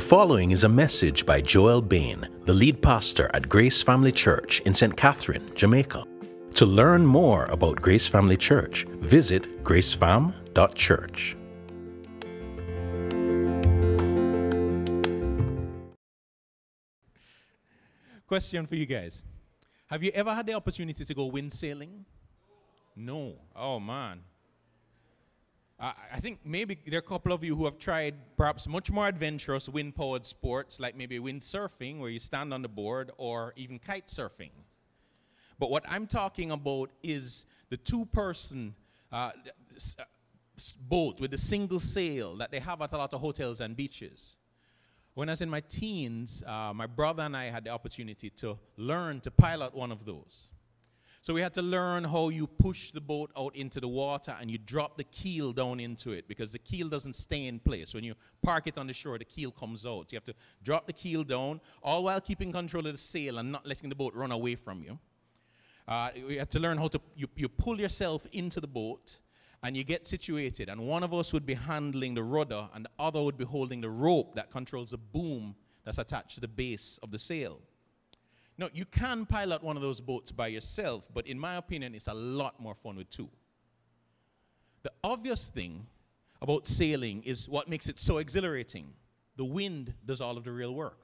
The following is a message by Joel Bain, the lead pastor at Grace Family Church in St. Catherine, Jamaica. To learn more about Grace Family Church, visit gracefam.church. Question for you guys. Have you ever had the opportunity to go wind sailing? No. Oh, man. I, I think maybe there are a couple of you who have tried perhaps much more adventurous wind powered sports, like maybe windsurfing, where you stand on the board, or even kite surfing. But what I'm talking about is the two person uh, uh, boat with a single sail that they have at a lot of hotels and beaches. When I was in my teens, uh, my brother and I had the opportunity to learn to pilot one of those. So we had to learn how you push the boat out into the water and you drop the keel down into it because the keel doesn't stay in place. When you park it on the shore, the keel comes out. You have to drop the keel down, all while keeping control of the sail and not letting the boat run away from you. Uh, we had to learn how to, you, you pull yourself into the boat and you get situated. And one of us would be handling the rudder and the other would be holding the rope that controls the boom that's attached to the base of the sail. No, you can pilot one of those boats by yourself, but in my opinion, it's a lot more fun with two. The obvious thing about sailing is what makes it so exhilarating. The wind does all of the real work.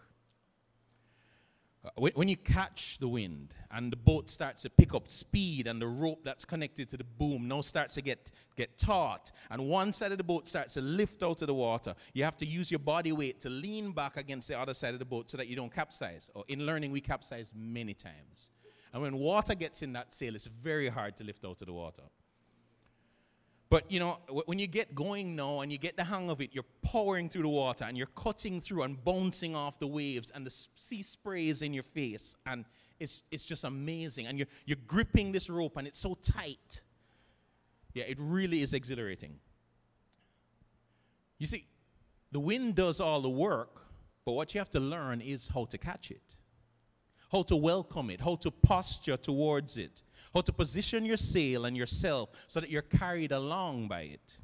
Uh, When when you catch the wind and the boat starts to pick up speed and the rope that's connected to the boom now starts to get, get taut and one side of the boat starts to lift out of the water, you have to use your body weight to lean back against the other side of the boat so that you don't capsize. Or in learning, we capsize many times. And when water gets in that sail, it's very hard to lift out of the water. But you know, when you get going now and you get the hang of it, you're powering through the water and you're cutting through and bouncing off the waves and the sea sprays in your face and it's, it's just amazing. And you're, you're gripping this rope and it's so tight. Yeah, it really is exhilarating. You see, the wind does all the work, but what you have to learn is how to catch it, how to welcome it, how to posture towards it, how to position your sail and yourself so that you're carried along by it.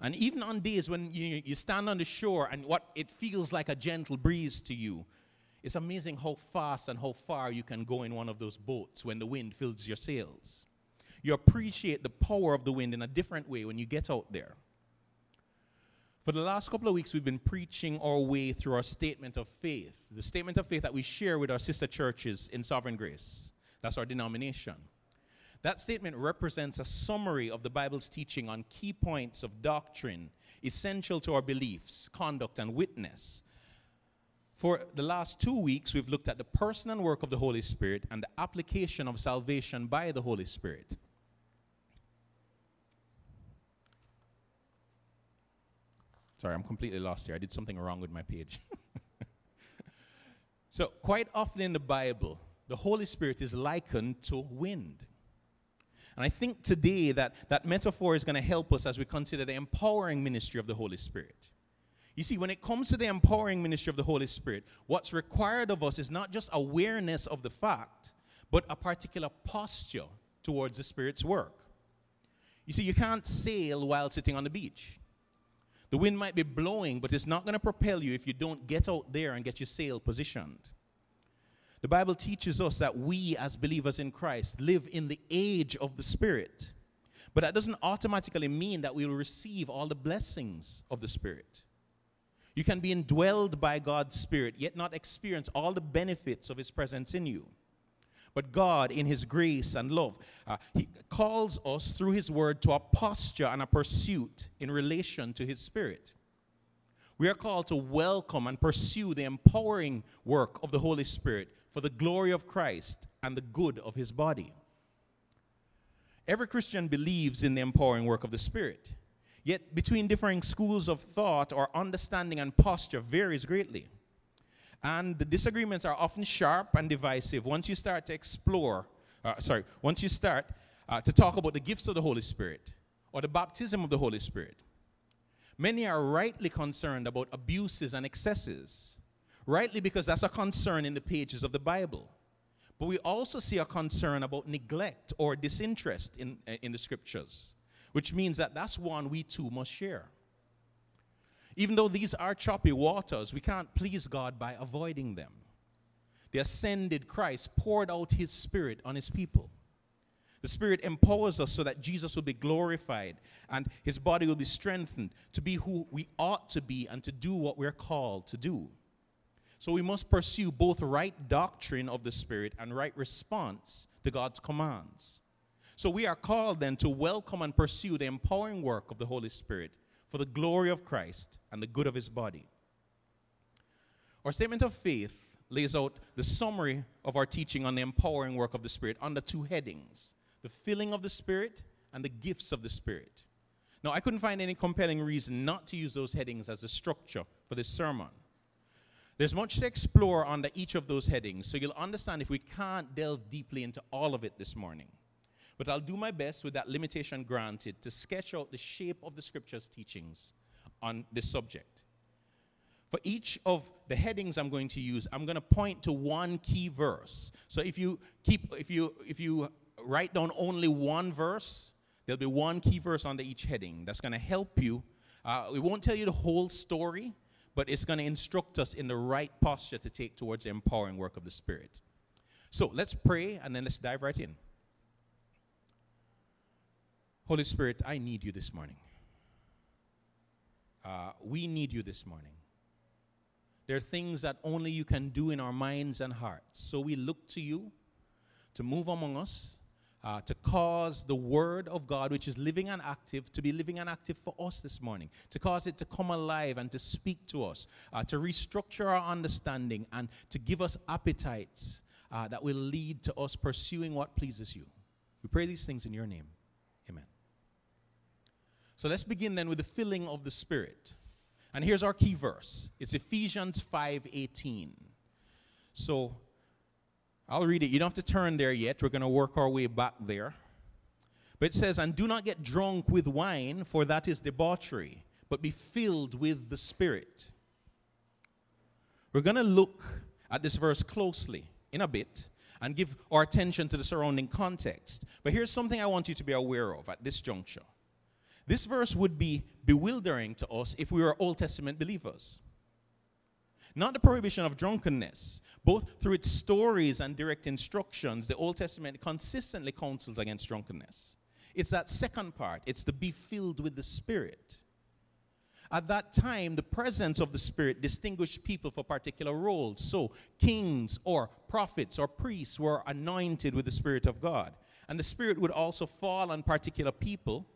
And even on days when you, you stand on the shore and what it feels like a gentle breeze to you, it's amazing how fast and how far you can go in one of those boats when the wind fills your sails. You appreciate the power of the wind in a different way when you get out there. For the last couple of weeks, we've been preaching our way through our statement of faith, the statement of faith that we share with our sister churches in Sovereign Grace. That's our denomination. That statement represents a summary of the Bible's teaching on key points of doctrine essential to our beliefs, conduct, and witness. For the last two weeks, we've looked at the person and work of the Holy Spirit and the application of salvation by the Holy Spirit. Sorry, I'm completely lost here. I did something wrong with my page. so, quite often in the Bible, the Holy Spirit is likened to wind. And I think today that that metaphor is going to help us as we consider the empowering ministry of the Holy Spirit. You see, when it comes to the empowering ministry of the Holy Spirit, what's required of us is not just awareness of the fact, but a particular posture towards the Spirit's work. You see, you can't sail while sitting on the beach. The wind might be blowing, but it's not going to propel you if you don't get out there and get your sail positioned. The Bible teaches us that we, as believers in Christ, live in the age of the Spirit. But that doesn't automatically mean that we will receive all the blessings of the Spirit. You can be indwelled by God's Spirit, yet not experience all the benefits of His presence in you. But God, in His grace and love, uh, He calls us through His Word to a posture and a pursuit in relation to His Spirit. We are called to welcome and pursue the empowering work of the Holy Spirit for the glory of Christ and the good of His body. Every Christian believes in the empowering work of the Spirit. Yet, between differing schools of thought, our understanding and posture varies greatly. And the disagreements are often sharp and divisive once you start to explore, uh, sorry, once you start uh, to talk about the gifts of the Holy Spirit or the baptism of the Holy Spirit. Many are rightly concerned about abuses and excesses, rightly because that's a concern in the pages of the Bible. But we also see a concern about neglect or disinterest in, eh, in the scriptures, which means that that's one we too must share. Even though these are choppy waters, we can't please God by avoiding them. The ascended Christ poured out his Spirit on his people. The Spirit empowers us so that Jesus will be glorified and his body will be strengthened to be who we ought to be and to do what we're called to do. So we must pursue both right doctrine of the Spirit and right response to God's commands. So we are called then to welcome and pursue the empowering work of the Holy Spirit for the glory of Christ and the good of his body. Our statement of faith lays out the summary of our teaching on the empowering work of the Spirit under two headings the filling of the Spirit and the gifts of the Spirit. Now, I couldn't find any compelling reason not to use those headings as a structure for this sermon. There's much to explore under each of those headings, so you'll understand if we can't delve deeply into all of it this morning. But I'll do my best with that limitation granted to sketch out the shape of the scripture's teachings on this subject. For each of the headings I'm going to use, I'm going to point to one key verse. So if you keep if you if you write down only one verse, there'll be one key verse under each heading that's going to help you. Uh, we won't tell you the whole story, but it's going to instruct us in the right posture to take towards the empowering work of the Spirit. So let's pray and then let's dive right in. Holy Spirit, I need you this morning. Uh, we need you this morning. There are things that only you can do in our minds and hearts. So we look to you to move among us, uh, to cause the word of God, which is living and active, to be living and active for us this morning, to cause it to come alive and to speak to us, uh, to restructure our understanding, and to give us appetites uh, that will lead to us pursuing what pleases you. We pray these things in your name. Amen. So let's begin then with the filling of the Spirit. And here's our key verse. It's Ephesians 5:18. So I'll read it. You don't have to turn there yet. We're going to work our way back there. But it says, And do not get drunk with wine, for that is debauchery, but be filled with the Spirit. We're going to look at this verse closely in a bit and give our attention to the surrounding context. But here's something I want you to be aware of at this juncture. This verse would be bewildering to us if we were Old Testament believers not the prohibition of drunkenness. Both through its stories and direct instructions, the Old Testament consistently counsels against drunkenness. It's that second part, it's to be filled with the Spirit. At that time, the presence of the Spirit distinguished people for particular roles. So, kings or prophets or priests were anointed with the Spirit of God. And the Spirit would also fall on particular people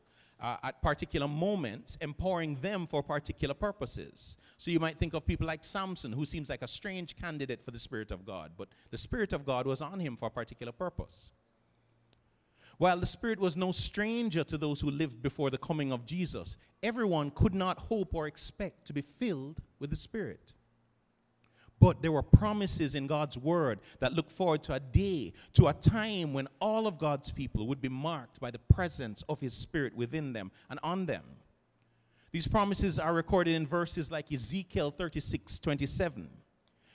uh, at particular moments, empowering them for particular purposes. So you might think of people like Samson, who seems like a strange candidate for the Spirit of God, but the Spirit of God was on him for a particular purpose. While the Spirit was no stranger to those who lived before the coming of Jesus, everyone could not hope or expect to be filled with the Spirit. But there were promises in God's word that look forward to a day, to a time when all of God's people would be marked by the presence of His Spirit within them and on them. These promises are recorded in verses like Ezekiel 36 27.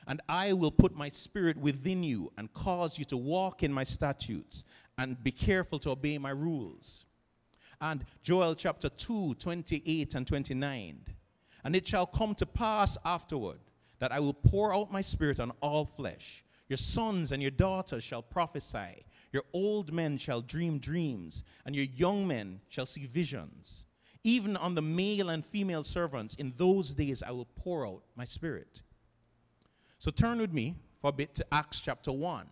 And I will put my spirit within you and cause you to walk in my statutes and be careful to obey my rules. And Joel chapter 2, 28 and 29. And it shall come to pass afterward that I will pour out my spirit on all flesh. Your sons and your daughters shall prophesy. Your old men shall dream dreams, and your young men shall see visions. Even on the male and female servants, in those days I will pour out my spirit. So turn with me for a bit to Acts chapter 1.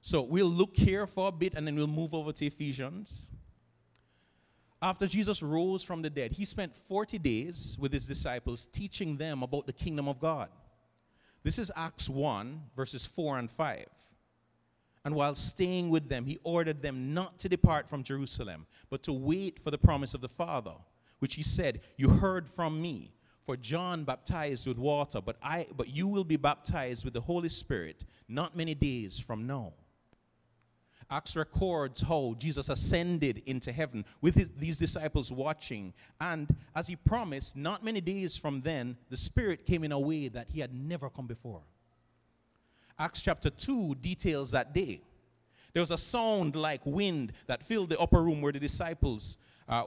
So we'll look here for a bit and then we'll move over to Ephesians after Jesus rose from the dead, he spent 40 days with his disciples teaching them about the kingdom of God. This is Acts 1, verses 4 and 5. And while staying with them, he ordered them not to depart from Jerusalem, but to wait for the promise of the Father, which he said, You heard from me. For John baptized with water, but, I, but you will be baptized with the Holy Spirit not many days from now. Acts records how Jesus ascended into heaven with his, these disciples watching. And as he promised, not many days from then, the Spirit came in a way that he had never come before. Acts chapter 2 details that day. There was a sound like wind that filled the upper room where the disciples Uh,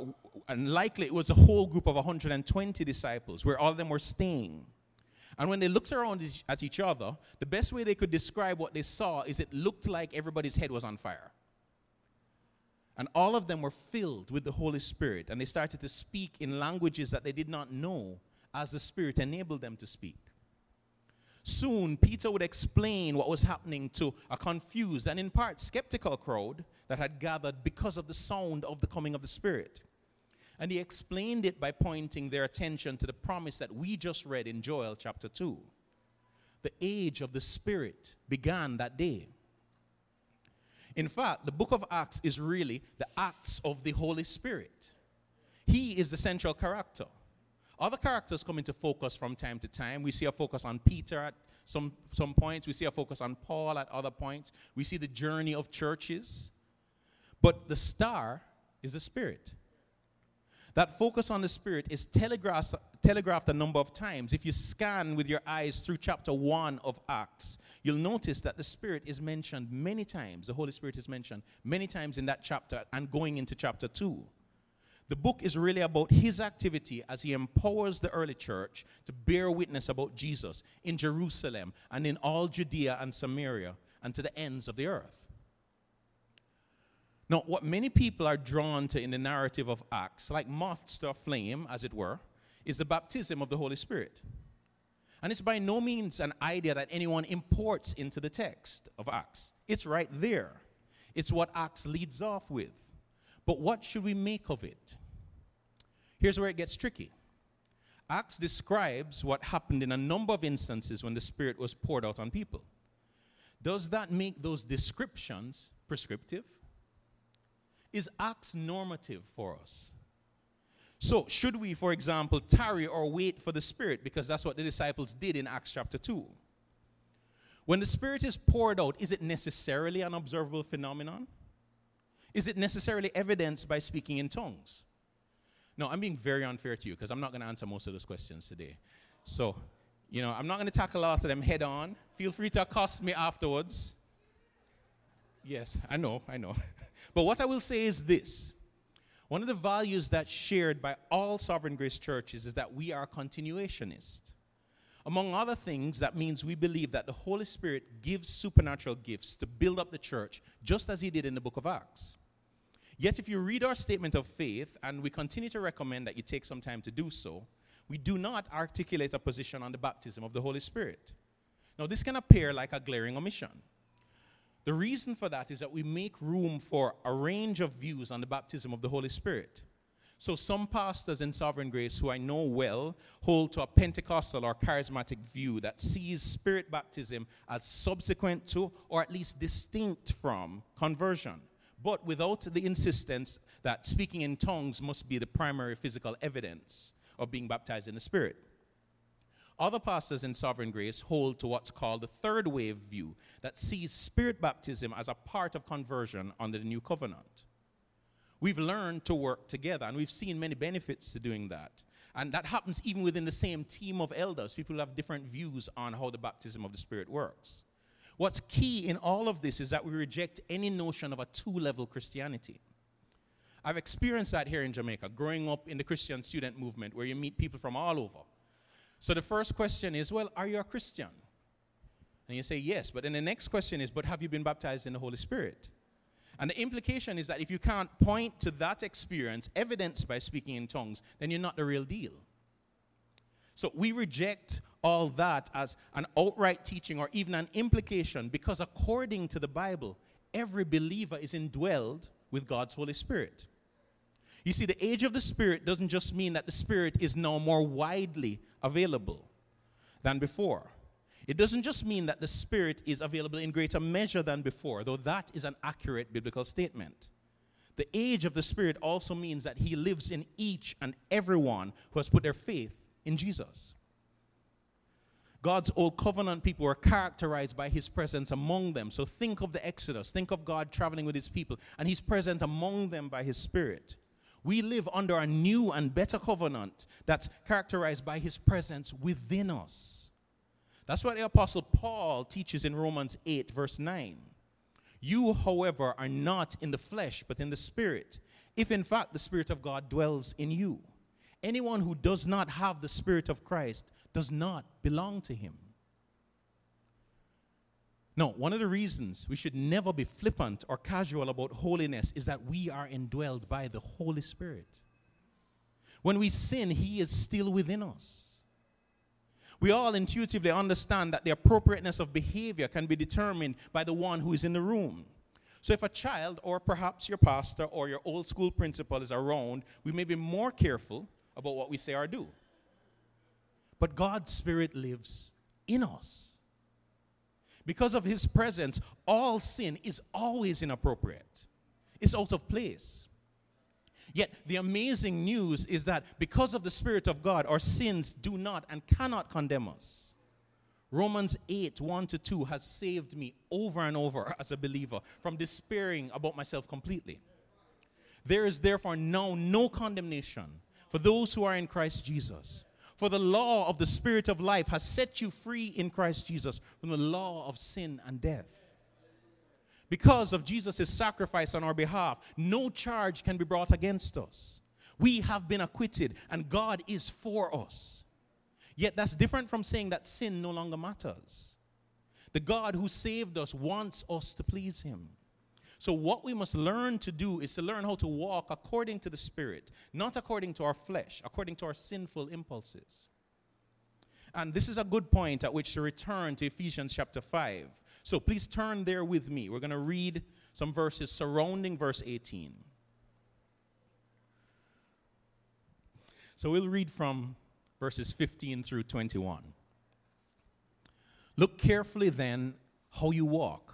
and likely it was a whole group of 120 disciples where all of them were staying. And when they looked around at each other, the best way they could describe what they saw is it looked like everybody's head was on fire. And all of them were filled with the Holy Spirit, and they started to speak in languages that they did not know as the Spirit enabled them to speak. Soon, Peter would explain what was happening to a confused and, in part, skeptical crowd that had gathered because of the sound of the coming of the Spirit. And he explained it by pointing their attention to the promise that we just read in Joel chapter 2. The age of the Spirit began that day. In fact, the book of Acts is really the acts of the Holy Spirit. He is the central character. Other characters come into focus from time to time. We see a focus on Peter at some, some points, we see a focus on Paul at other points. We see the journey of churches. But the star is the Spirit. That focus on the Spirit is telegraphed, telegraphed a number of times. If you scan with your eyes through chapter 1 of Acts, you'll notice that the Spirit is mentioned many times. The Holy Spirit is mentioned many times in that chapter and going into chapter 2. The book is really about his activity as he empowers the early church to bear witness about Jesus in Jerusalem and in all Judea and Samaria and to the ends of the earth. Now, what many people are drawn to in the narrative of Acts, like moths to a flame, as it were, is the baptism of the Holy Spirit. And it's by no means an idea that anyone imports into the text of Acts. It's right there. It's what Acts leads off with. But what should we make of it? Here's where it gets tricky. Acts describes what happened in a number of instances when the Spirit was poured out on people. Does that make those descriptions prescriptive? Is Acts normative for us? So, should we, for example, tarry or wait for the Spirit? Because that's what the disciples did in Acts chapter 2. When the Spirit is poured out, is it necessarily an observable phenomenon? Is it necessarily evidenced by speaking in tongues? No, I'm being very unfair to you because I'm not going to answer most of those questions today. So, you know, I'm not going to tackle a lot of them head on. Feel free to accost me afterwards. Yes, I know, I know. but what I will say is this one of the values that's shared by all sovereign grace churches is that we are continuationist. Among other things, that means we believe that the Holy Spirit gives supernatural gifts to build up the church, just as He did in the book of Acts. Yet, if you read our statement of faith, and we continue to recommend that you take some time to do so, we do not articulate a position on the baptism of the Holy Spirit. Now, this can appear like a glaring omission. The reason for that is that we make room for a range of views on the baptism of the Holy Spirit. So, some pastors in Sovereign Grace who I know well hold to a Pentecostal or charismatic view that sees spirit baptism as subsequent to, or at least distinct from, conversion but without the insistence that speaking in tongues must be the primary physical evidence of being baptized in the Spirit. Other pastors in Sovereign Grace hold to what's called the third wave view that sees spirit baptism as a part of conversion under the new covenant. We've learned to work together and we've seen many benefits to doing that. And that happens even within the same team of elders. People have different views on how the baptism of the Spirit works. What's key in all of this is that we reject any notion of a two level Christianity. I've experienced that here in Jamaica, growing up in the Christian student movement where you meet people from all over. So the first question is, well, are you a Christian? And you say, yes. But then the next question is, but have you been baptized in the Holy Spirit? And the implication is that if you can't point to that experience, evidenced by speaking in tongues, then you're not the real deal. So we reject all that as an outright teaching or even an implication because according to the Bible, every believer is indwelled with God's Holy Spirit. You see, the age of the Spirit doesn't just mean that the Spirit is now more widely available than before. It doesn't just mean that the Spirit is available in greater measure than before, though that is an accurate biblical statement. The age of the Spirit also means that He lives in each and everyone who has put their faith in Jesus. God's old covenant people were characterized by his presence among them. So think of the Exodus. Think of God traveling with his people, and he's present among them by his spirit. We live under a new and better covenant that's characterized by his presence within us. That's what the Apostle Paul teaches in Romans 8, verse 9. You, however, are not in the flesh, but in the spirit if in fact the Spirit of God dwells in you. Anyone who does not have the Spirit of Christ does not belong to him. No, one of the reasons we should never be flippant or casual about holiness is that we are indwelled by the Holy Spirit. When we sin, He is still within us. We all intuitively understand that the appropriateness of behavior can be determined by the one who is in the room. So, if a child, or perhaps your pastor or your old school principal, is around, we may be more careful about what we say or do. But God's Spirit lives in us. Because of his presence, all sin is always inappropriate, it's out of place. Yet the amazing news is that because of the Spirit of God, our sins do not and cannot condemn us. Romans 8, 1 to 2 has saved me over and over as a believer from despairing about myself completely. There is therefore now no condemnation for those who are in Christ Jesus. For the law of the Spirit of life has set you free in Christ Jesus from the law of sin and death. Because of Jesus' sacrifice on our behalf, no charge can be brought against us. We have been acquitted, and God is for us. Yet that's different from saying that sin no longer matters. The God who saved us wants us to please Him. So, what we must learn to do is to learn how to walk according to the Spirit, not according to our flesh, according to our sinful impulses. And this is a good point at which to return to Ephesians chapter 5. So, please turn there with me. We're going to read some verses surrounding verse 18. So, we'll read from verses 15 through 21. Look carefully then how you walk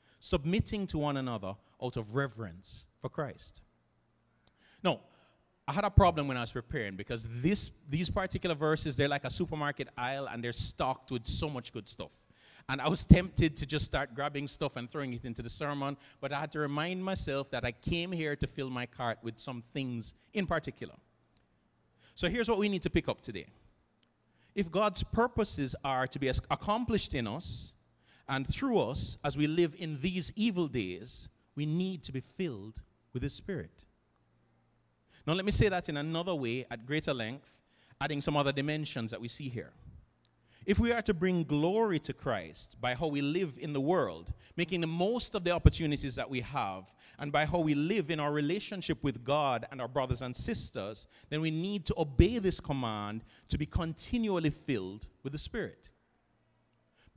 submitting to one another out of reverence for Christ. Now, I had a problem when I was preparing because this, these particular verses, they're like a supermarket aisle and they're stocked with so much good stuff. And I was tempted to just start grabbing stuff and throwing it into the sermon, but I had to remind myself that I came here to fill my cart with some things in particular. So here's what we need to pick up today. If God's purposes are to be accomplished in us, and through us, as we live in these evil days, we need to be filled with the Spirit. Now, let me say that in another way at greater length, adding some other dimensions that we see here. If we are to bring glory to Christ by how we live in the world, making the most of the opportunities that we have, and by how we live in our relationship with God and our brothers and sisters, then we need to obey this command to be continually filled with the Spirit.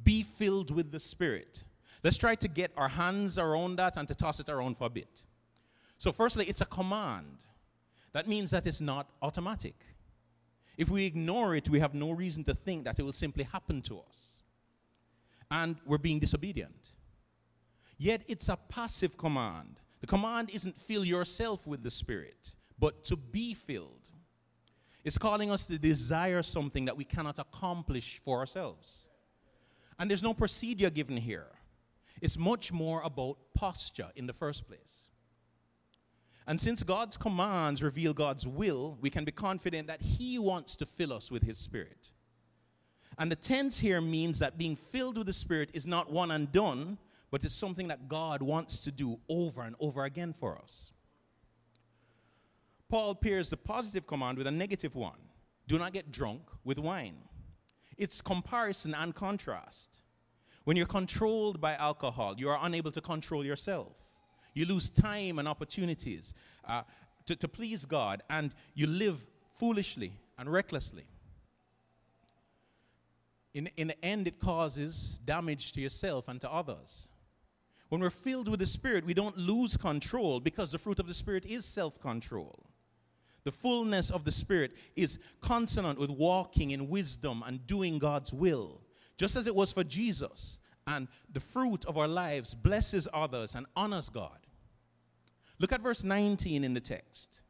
Be filled with the Spirit. Let's try to get our hands around that and to toss it around for a bit. So, firstly, it's a command. That means that it's not automatic. If we ignore it, we have no reason to think that it will simply happen to us. And we're being disobedient. Yet it's a passive command. The command isn't fill yourself with the Spirit, but to be filled. It's calling us to desire something that we cannot accomplish for ourselves. And there's no procedure given here. It's much more about posture in the first place. And since God's commands reveal God's will, we can be confident that He wants to fill us with His Spirit. And the tense here means that being filled with the Spirit is not one and done, but it's something that God wants to do over and over again for us. Paul pairs the positive command with a negative one do not get drunk with wine. It's comparison and contrast. When you're controlled by alcohol, you are unable to control yourself. You lose time and opportunities uh, to, to please God, and you live foolishly and recklessly. In, in the end, it causes damage to yourself and to others. When we're filled with the Spirit, we don't lose control because the fruit of the Spirit is self control. The fullness of the Spirit is consonant with walking in wisdom and doing God's will, just as it was for Jesus. And the fruit of our lives blesses others and honors God. Look at verse 19 in the text.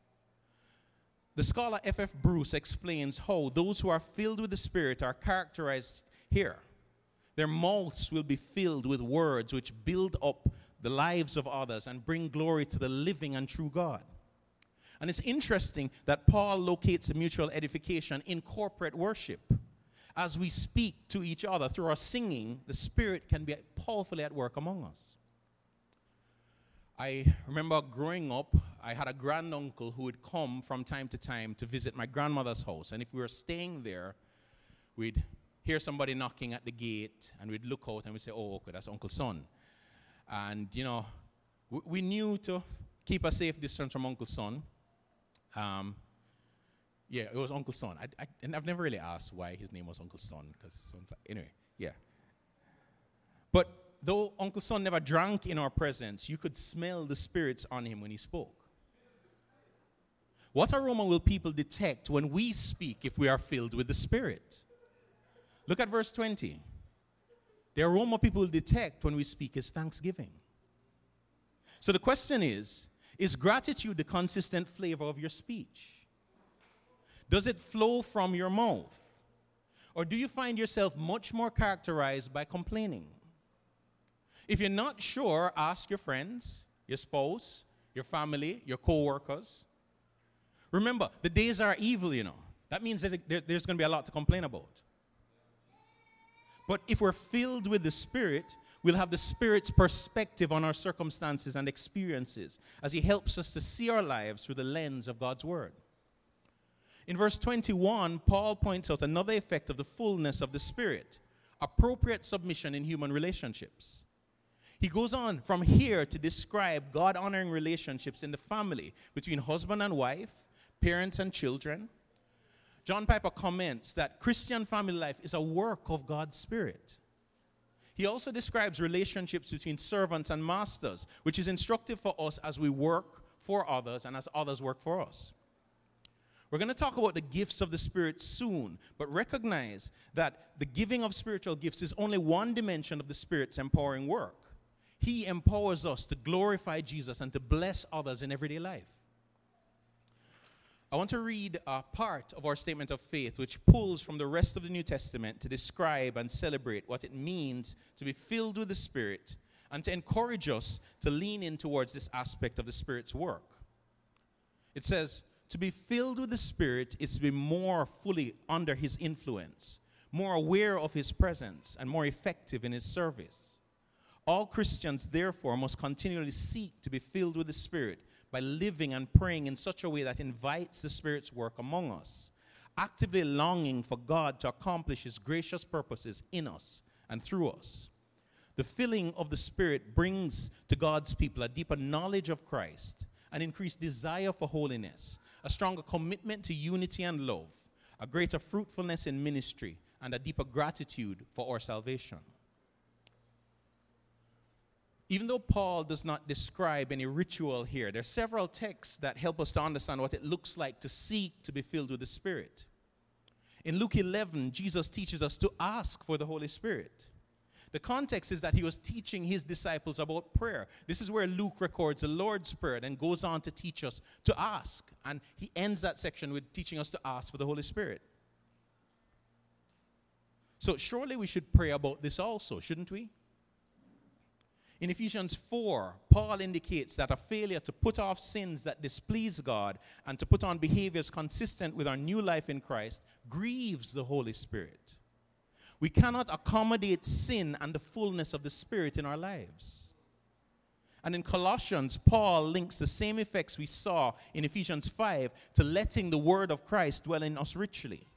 The scholar F.F. Bruce explains how those who are filled with the Spirit are characterized here. Their mouths will be filled with words which build up the lives of others and bring glory to the living and true God. And it's interesting that Paul locates mutual edification in corporate worship. As we speak to each other through our singing, the Spirit can be powerfully at work among us. I remember growing up, I had a granduncle who would come from time to time to visit my grandmother's house. And if we were staying there, we'd hear somebody knocking at the gate and we'd look out and we'd say, oh, okay, that's Uncle Son. And, you know, we, we knew to keep a safe distance from Uncle Son. Um, yeah, it was Uncle Son. I, I, and I've never really asked why his name was Uncle Son, because anyway, yeah. But though Uncle Son never drank in our presence, you could smell the spirits on him when he spoke. What aroma will people detect when we speak if we are filled with the Spirit? Look at verse 20. The aroma people will detect when we speak is thanksgiving. So the question is Is gratitude the consistent flavor of your speech? Does it flow from your mouth? Or do you find yourself much more characterized by complaining? If you're not sure, ask your friends, your spouse, your family, your co workers. Remember, the days are evil, you know. That means that there's going to be a lot to complain about. But if we're filled with the Spirit, we'll have the Spirit's perspective on our circumstances and experiences as He helps us to see our lives through the lens of God's Word. In verse 21, Paul points out another effect of the fullness of the Spirit appropriate submission in human relationships. He goes on from here to describe God honoring relationships in the family between husband and wife, parents and children. John Piper comments that Christian family life is a work of God's Spirit. He also describes relationships between servants and masters, which is instructive for us as we work for others and as others work for us. We're going to talk about the gifts of the Spirit soon, but recognize that the giving of spiritual gifts is only one dimension of the Spirit's empowering work. He empowers us to glorify Jesus and to bless others in everyday life. I want to read a part of our statement of faith which pulls from the rest of the New Testament to describe and celebrate what it means to be filled with the Spirit and to encourage us to lean in towards this aspect of the Spirit's work. It says, To be filled with the Spirit is to be more fully under His influence, more aware of His presence, and more effective in His service. All Christians, therefore, must continually seek to be filled with the Spirit by living and praying in such a way that invites the Spirit's work among us, actively longing for God to accomplish His gracious purposes in us and through us. The filling of the Spirit brings to God's people a deeper knowledge of Christ, an increased desire for holiness, a stronger commitment to unity and love, a greater fruitfulness in ministry, and a deeper gratitude for our salvation. Even though Paul does not describe any ritual here, there are several texts that help us to understand what it looks like to seek to be filled with the Spirit. In Luke 11, Jesus teaches us to ask for the Holy Spirit. The context is that he was teaching his disciples about prayer. This is where Luke records the Lord's Prayer and goes on to teach us to ask. And he ends that section with teaching us to ask for the Holy Spirit. So, surely we should pray about this also, shouldn't we? In Ephesians 4, Paul indicates that a failure to put off sins that displease God and to put on behaviors consistent with our new life in Christ grieves the Holy Spirit. We cannot accommodate sin and the fullness of the Spirit in our lives. And in Colossians, Paul links the same effects we saw in Ephesians 5 to letting the word of Christ dwell in us richly,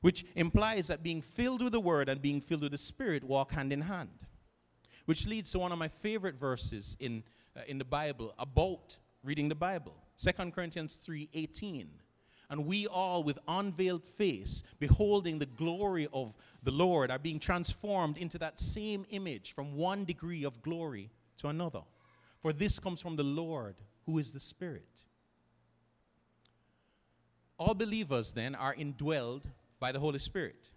which implies that being filled with the word and being filled with the Spirit walk hand in hand which leads to one of my favorite verses in, uh, in the Bible about reading the Bible. 2 Corinthians 3:18. And we all with unveiled face beholding the glory of the Lord are being transformed into that same image from one degree of glory to another. For this comes from the Lord who is the Spirit. All believers then are indwelled by the Holy Spirit.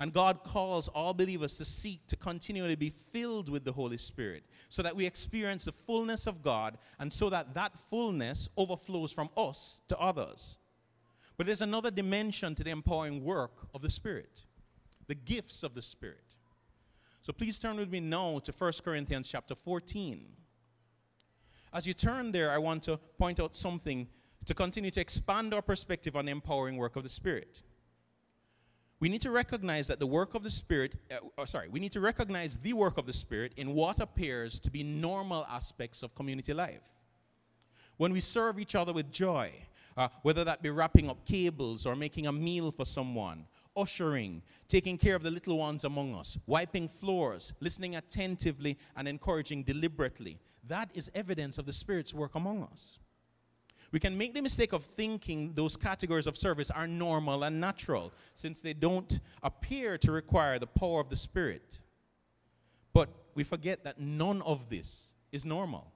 And God calls all believers to seek to continually be filled with the Holy Spirit so that we experience the fullness of God and so that that fullness overflows from us to others. But there's another dimension to the empowering work of the Spirit the gifts of the Spirit. So please turn with me now to 1 Corinthians chapter 14. As you turn there, I want to point out something to continue to expand our perspective on the empowering work of the Spirit we need to recognize that the work of the Spirit, uh, oh, sorry, we need to recognize the work of the Spirit in what appears to be normal aspects of community life. When we serve each other with joy, uh, whether that be wrapping up cables or making a meal for someone, ushering, taking care of the little ones among us, wiping floors, listening attentively, and encouraging deliberately, that is evidence of the Spirit's work among us. We can make the mistake of thinking those categories of service are normal and natural since they don't appear to require the power of the Spirit. But we forget that none of this is normal.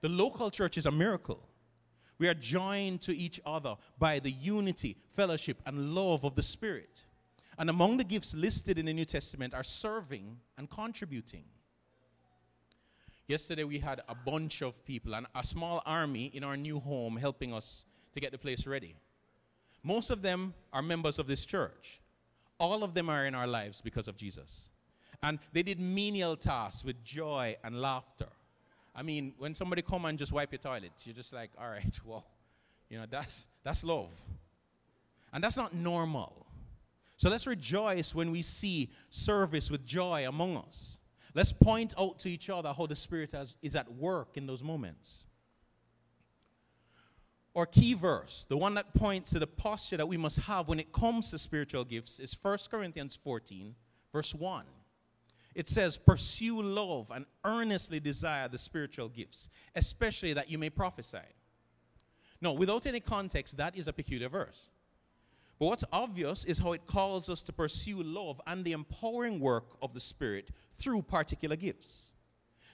The local church is a miracle. We are joined to each other by the unity, fellowship, and love of the Spirit. And among the gifts listed in the New Testament are serving and contributing. Yesterday we had a bunch of people and a small army in our new home helping us to get the place ready. Most of them are members of this church. All of them are in our lives because of Jesus. And they did menial tasks with joy and laughter. I mean, when somebody come and just wipe your toilets, you're just like, all right, well, you know, that's, that's love. And that's not normal. So let's rejoice when we see service with joy among us. Let's point out to each other how the Spirit has, is at work in those moments. Our key verse, the one that points to the posture that we must have when it comes to spiritual gifts, is 1 Corinthians 14, verse 1. It says, Pursue love and earnestly desire the spiritual gifts, especially that you may prophesy. No, without any context, that is a peculiar verse. But what's obvious is how it calls us to pursue love and the empowering work of the Spirit through particular gifts.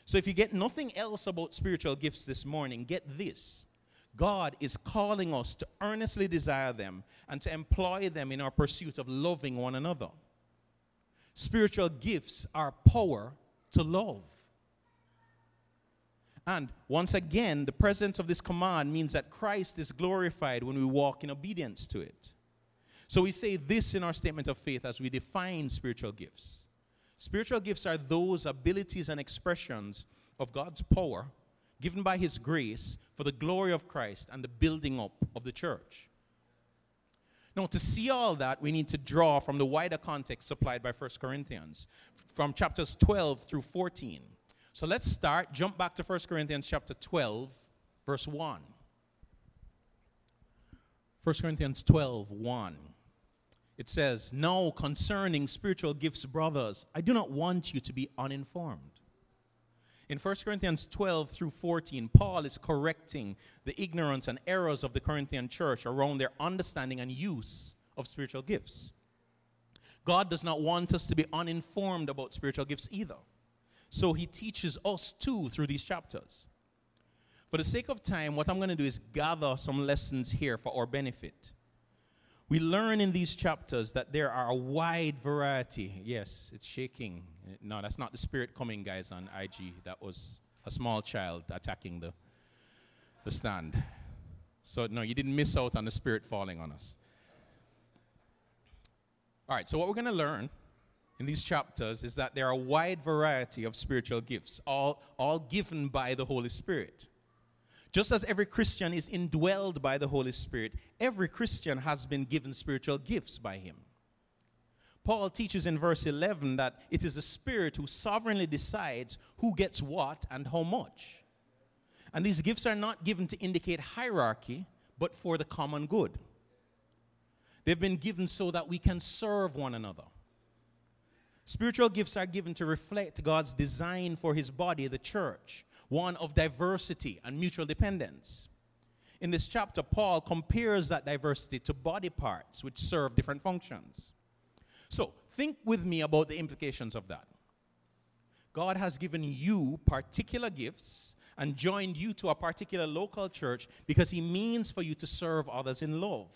So if you get nothing else about spiritual gifts this morning, get this. God is calling us to earnestly desire them and to employ them in our pursuit of loving one another. Spiritual gifts are power to love. And once again, the presence of this command means that Christ is glorified when we walk in obedience to it. So we say this in our statement of faith as we define spiritual gifts. Spiritual gifts are those abilities and expressions of God's power given by His grace for the glory of Christ and the building up of the church. Now, to see all that, we need to draw from the wider context supplied by 1 Corinthians, from chapters 12 through 14. So let's start, jump back to 1 Corinthians chapter 12, verse 1. 1 Corinthians 12, 1. It says, Now concerning spiritual gifts, brothers, I do not want you to be uninformed. In 1 Corinthians 12 through 14, Paul is correcting the ignorance and errors of the Corinthian church around their understanding and use of spiritual gifts. God does not want us to be uninformed about spiritual gifts either. So he teaches us too through these chapters. For the sake of time, what I'm going to do is gather some lessons here for our benefit. We learn in these chapters that there are a wide variety. Yes, it's shaking. No, that's not the spirit coming, guys, on IG. That was a small child attacking the, the stand. So, no, you didn't miss out on the spirit falling on us. All right, so what we're going to learn in these chapters is that there are a wide variety of spiritual gifts, all, all given by the Holy Spirit. Just as every Christian is indwelled by the Holy Spirit, every Christian has been given spiritual gifts by Him. Paul teaches in verse 11 that it is the Spirit who sovereignly decides who gets what and how much. And these gifts are not given to indicate hierarchy, but for the common good. They've been given so that we can serve one another. Spiritual gifts are given to reflect God's design for His body, the church, one of diversity and mutual dependence. In this chapter, Paul compares that diversity to body parts which serve different functions. So, think with me about the implications of that. God has given you particular gifts and joined you to a particular local church because he means for you to serve others in love.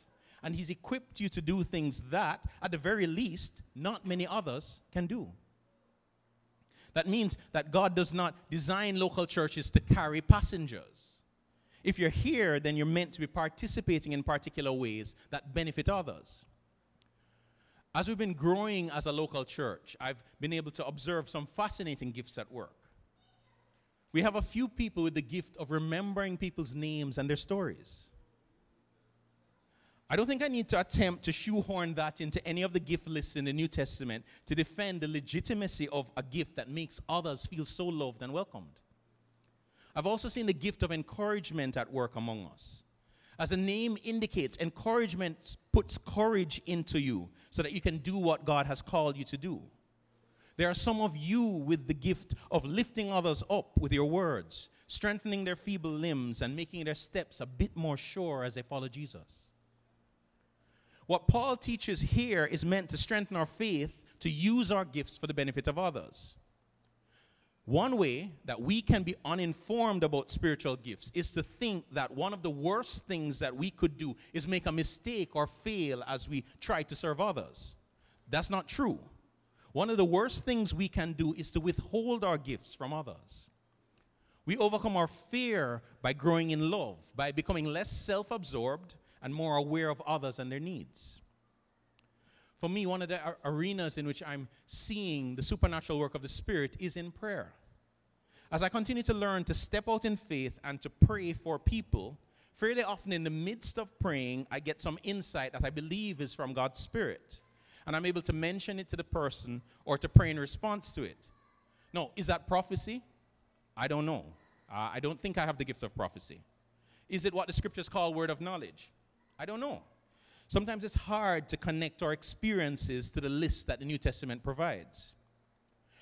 and He's equipped you to do things that, at the very least, not many others can do. That means that God does not design local churches to carry passengers. If you're here, then you're meant to be participating in particular ways that benefit others. As we've been growing as a local church, I've been able to observe some fascinating gifts at work. We have a few people with the gift of remembering people's names and their stories. I don't think I need to attempt to shoehorn that into any of the gift lists in the New Testament to defend the legitimacy of a gift that makes others feel so loved and welcomed. I've also seen the gift of encouragement at work among us. As the name indicates, encouragement puts courage into you so that you can do what God has called you to do. There are some of you with the gift of lifting others up with your words, strengthening their feeble limbs, and making their steps a bit more sure as they follow Jesus. What Paul teaches here is meant to strengthen our faith to use our gifts for the benefit of others. One way that we can be uninformed about spiritual gifts is to think that one of the worst things that we could do is make a mistake or fail as we try to serve others. That's not true. One of the worst things we can do is to withhold our gifts from others. We overcome our fear by growing in love, by becoming less self absorbed and more aware of others and their needs. For me, one of the arenas in which I'm seeing the supernatural work of the Spirit is in prayer. As I continue to learn to step out in faith and to pray for people, fairly often in the midst of praying, I get some insight that I believe is from God's Spirit. And I'm able to mention it to the person or to pray in response to it. No, is that prophecy? I don't know. Uh, I don't think I have the gift of prophecy. Is it what the scriptures call word of knowledge? I don't know. Sometimes it's hard to connect our experiences to the list that the New Testament provides.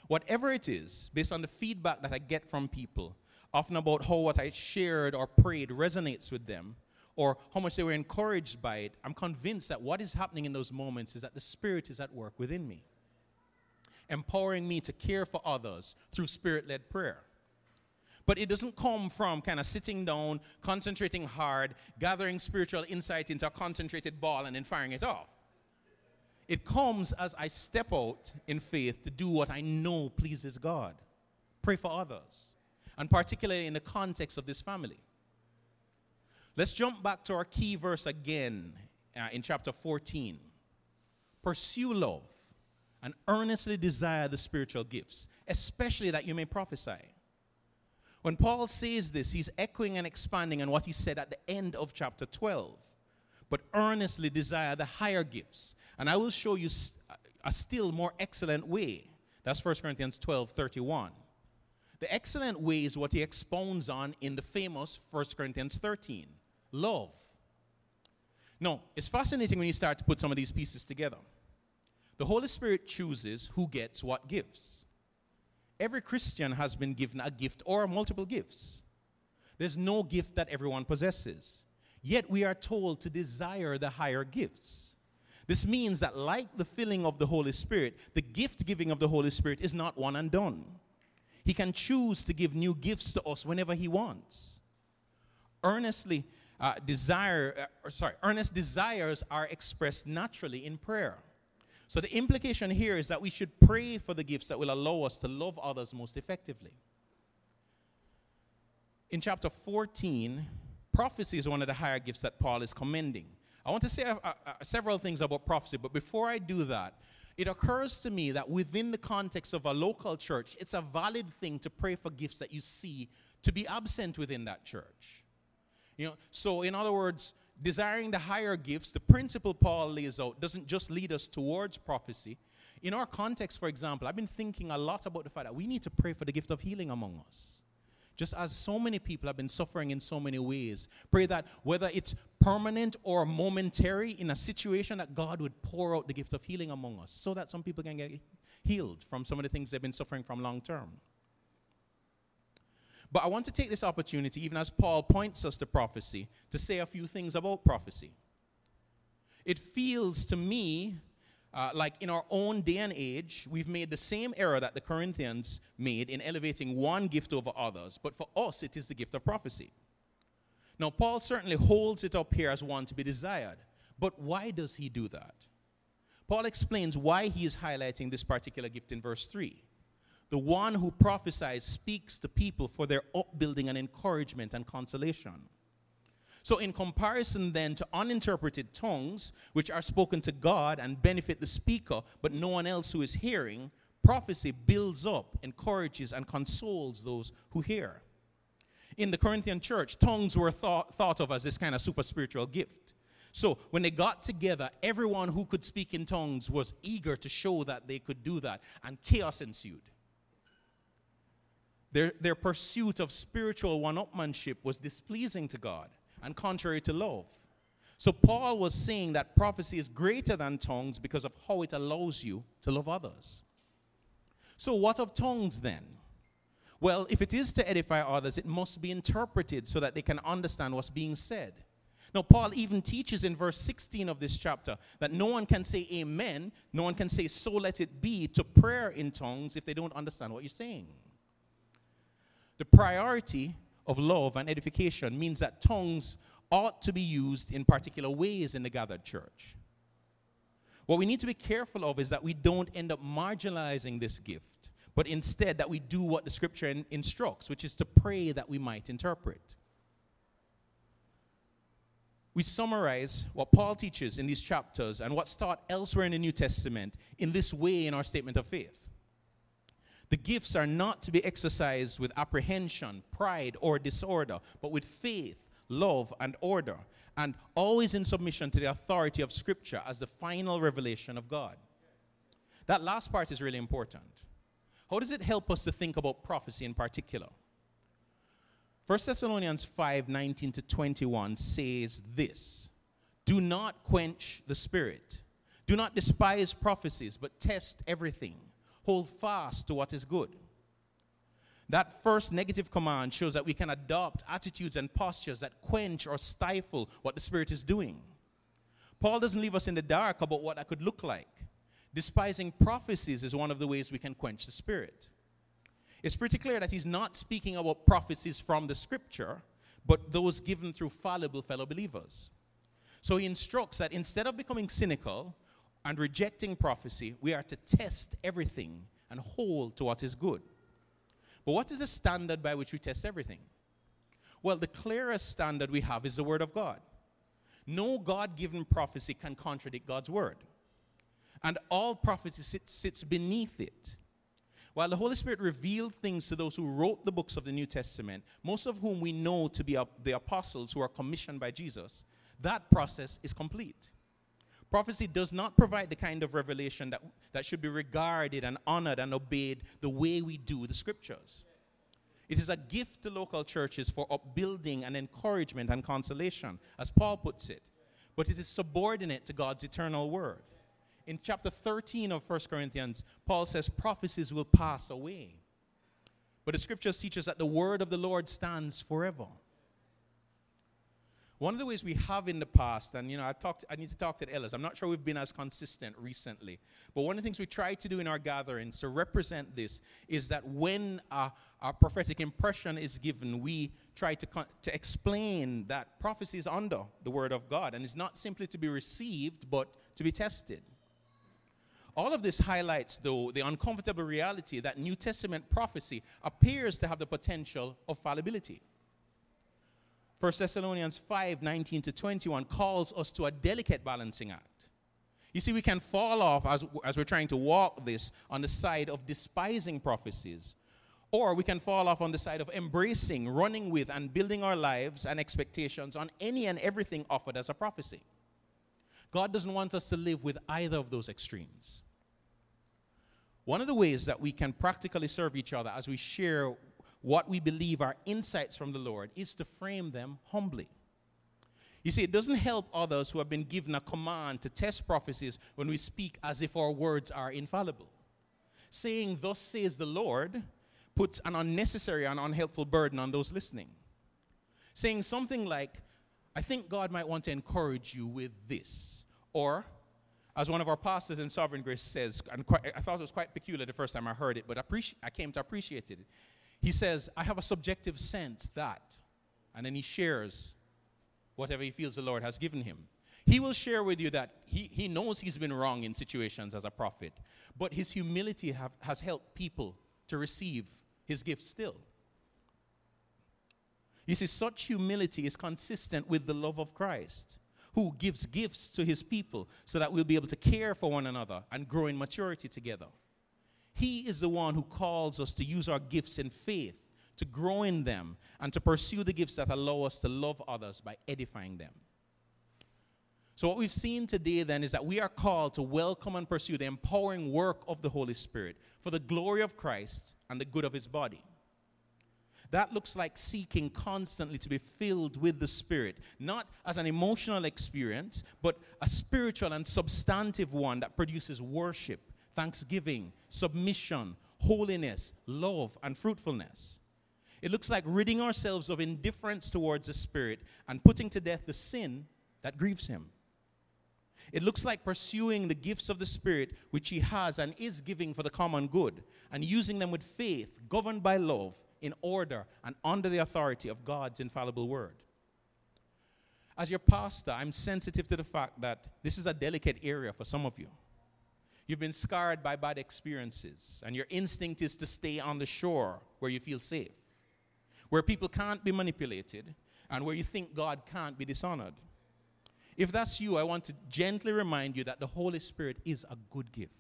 Whatever it is, based on the feedback that I get from people, often about how what I shared or prayed resonates with them, or how much they were encouraged by it, I'm convinced that what is happening in those moments is that the Spirit is at work within me, empowering me to care for others through Spirit led prayer. But it doesn't come from kind of sitting down, concentrating hard, gathering spiritual insight into a concentrated ball, and then firing it off. It comes as I step out in faith to do what I know pleases God. Pray for others, and particularly in the context of this family. Let's jump back to our key verse again uh, in chapter 14. Pursue love and earnestly desire the spiritual gifts, especially that you may prophesy. When Paul says this, he's echoing and expanding on what he said at the end of chapter 12. But earnestly desire the higher gifts. And I will show you a still more excellent way. That's 1 Corinthians 12 31. The excellent way is what he expounds on in the famous 1 Corinthians 13 love. No, it's fascinating when you start to put some of these pieces together. The Holy Spirit chooses who gets what gifts. Every Christian has been given a gift or multiple gifts. There's no gift that everyone possesses. Yet we are told to desire the higher gifts. This means that, like the filling of the Holy Spirit, the gift giving of the Holy Spirit is not one and done. He can choose to give new gifts to us whenever He wants. Earnestly uh, desire, uh, sorry, earnest desires are expressed naturally in prayer. So the implication here is that we should pray for the gifts that will allow us to love others most effectively. In chapter 14, prophecy is one of the higher gifts that Paul is commending. I want to say several things about prophecy, but before I do that, it occurs to me that within the context of a local church, it's a valid thing to pray for gifts that you see to be absent within that church. You know, so in other words, desiring the higher gifts, the principle Paul lays out doesn't just lead us towards prophecy. In our context, for example, I've been thinking a lot about the fact that we need to pray for the gift of healing among us. Just as so many people have been suffering in so many ways, pray that whether it's permanent or momentary in a situation, that God would pour out the gift of healing among us so that some people can get healed from some of the things they've been suffering from long term. But I want to take this opportunity, even as Paul points us to prophecy, to say a few things about prophecy. It feels to me uh, like in our own day and age, we've made the same error that the Corinthians made in elevating one gift over others, but for us, it is the gift of prophecy. Now, Paul certainly holds it up here as one to be desired, But why does he do that? Paul explains why he is highlighting this particular gift in verse 3. The one who prophesies speaks to people for their upbuilding and encouragement and consolation. So, in comparison then to uninterpreted tongues, which are spoken to God and benefit the speaker, but no one else who is hearing, prophecy builds up, encourages, and consoles those who hear. In the Corinthian church, tongues were thought, thought of as this kind of super spiritual gift. So when they got together, everyone who could speak in tongues was eager to show that they could do that, and chaos ensued. Their, their pursuit of spiritual one upmanship was displeasing to God and contrary to love. So Paul was saying that prophecy is greater than tongues because of how it allows you to love others. So, what of tongues then? Well, if it is to edify others, it must be interpreted so that they can understand what's being said. Now, Paul even teaches in verse 16 of this chapter that no one can say amen, no one can say so let it be to prayer in tongues if they don't understand what you're saying. The priority of love and edification means that tongues ought to be used in particular ways in the gathered church. What we need to be careful of is that we don't end up marginalizing this gift, but instead that we do what the scripture in- instructs, which is to pray that we might interpret we summarize what Paul teaches in these chapters and what's taught elsewhere in the New Testament in this way in our statement of faith. The gifts are not to be exercised with apprehension, pride, or disorder, but with faith, love, and order, and always in submission to the authority of Scripture as the final revelation of God. That last part is really important. How does it help us to think about prophecy in particular? 1 Thessalonians 5 19 to 21 says this Do not quench the spirit. Do not despise prophecies, but test everything. Hold fast to what is good. That first negative command shows that we can adopt attitudes and postures that quench or stifle what the Spirit is doing. Paul doesn't leave us in the dark about what that could look like. Despising prophecies is one of the ways we can quench the Spirit it's pretty clear that he's not speaking about prophecies from the scripture, but those given through fallible fellow believers. So he instructs that instead of becoming cynical and rejecting prophecy, we are to test everything and hold to what is good. But what is the standard by which we test everything? Well, the clearest standard we have is the Word of God. No God given prophecy can contradict God's Word. And all prophecy sits, sits beneath it. While the Holy Spirit revealed things to those who wrote the books of the New Testament, most of whom we know to be the apostles who are commissioned by Jesus, that process is complete. Prophecy does not provide the kind of revelation that, that should be regarded and honored and obeyed the way we do the scriptures. It is a gift to local churches for upbuilding and encouragement and consolation, as Paul puts it, but it is subordinate to God's eternal word in chapter 13 of 1 Corinthians, Paul says prophecies will pass away. But the scriptures teach us that the word of the Lord stands forever. One of the ways we have in the past, and you know, I talked, I need to talk to elders. I'm not sure we've been as consistent recently, but one of the things we try to do in our gatherings to represent this is that when a, a prophetic impression is given, we try to con- to explain that prophecy is under the word of God and is not simply to be received, but to be tested. All of this highlights, though, the uncomfortable reality that New Testament prophecy appears to have the potential of fallibility. 1 Thessalonians 5 19 to 21 calls us to a delicate balancing act. You see, we can fall off as, as we're trying to walk this on the side of despising prophecies, or we can fall off on the side of embracing, running with, and building our lives and expectations on any and everything offered as a prophecy. God doesn't want us to live with either of those extremes. One of the ways that we can practically serve each other as we share what we believe are insights from the Lord is to frame them humbly. You see, it doesn't help others who have been given a command to test prophecies when we speak as if our words are infallible. Saying, Thus says the Lord, puts an unnecessary and unhelpful burden on those listening. Saying something like, I think God might want to encourage you with this. Or, as one of our pastors in Sovereign Grace says, and quite, I thought it was quite peculiar the first time I heard it, but I came to appreciate it. He says, I have a subjective sense that, and then he shares whatever he feels the Lord has given him. He will share with you that he, he knows he's been wrong in situations as a prophet, but his humility have, has helped people to receive his gift still. You see, such humility is consistent with the love of Christ, who gives gifts to his people so that we'll be able to care for one another and grow in maturity together. He is the one who calls us to use our gifts in faith, to grow in them, and to pursue the gifts that allow us to love others by edifying them. So, what we've seen today then is that we are called to welcome and pursue the empowering work of the Holy Spirit for the glory of Christ and the good of his body. That looks like seeking constantly to be filled with the Spirit, not as an emotional experience, but a spiritual and substantive one that produces worship, thanksgiving, submission, holiness, love, and fruitfulness. It looks like ridding ourselves of indifference towards the Spirit and putting to death the sin that grieves Him. It looks like pursuing the gifts of the Spirit which He has and is giving for the common good and using them with faith, governed by love, in order and under the authority of God's infallible word. As your pastor, I'm sensitive to the fact that this is a delicate area for some of you. You've been scarred by bad experiences, and your instinct is to stay on the shore where you feel safe, where people can't be manipulated, and where you think God can't be dishonored. If that's you, I want to gently remind you that the Holy Spirit is a good gift.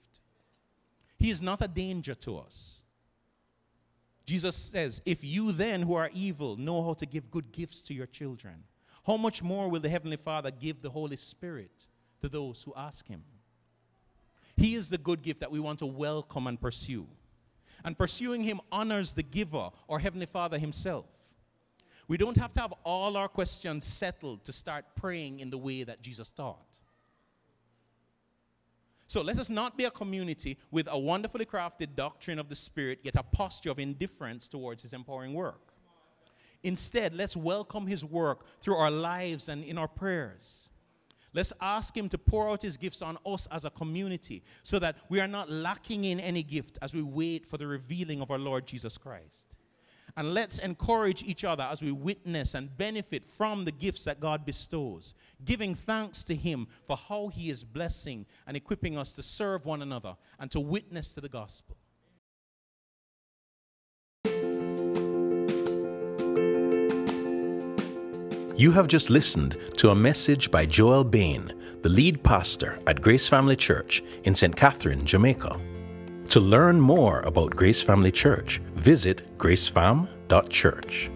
He is not a danger to us. Jesus says, If you then who are evil know how to give good gifts to your children, how much more will the Heavenly Father give the Holy Spirit to those who ask Him? He is the good gift that we want to welcome and pursue. And pursuing Him honors the giver or Heavenly Father Himself. We don't have to have all our questions settled to start praying in the way that Jesus taught. So let us not be a community with a wonderfully crafted doctrine of the Spirit, yet a posture of indifference towards His empowering work. Instead, let's welcome His work through our lives and in our prayers. Let's ask Him to pour out His gifts on us as a community so that we are not lacking in any gift as we wait for the revealing of our Lord Jesus Christ. And let's encourage each other as we witness and benefit from the gifts that God bestows, giving thanks to Him for how He is blessing and equipping us to serve one another and to witness to the gospel. You have just listened to a message by Joel Bain, the lead pastor at Grace Family Church in St. Catherine, Jamaica. To learn more about Grace Family Church, visit gracefam.church.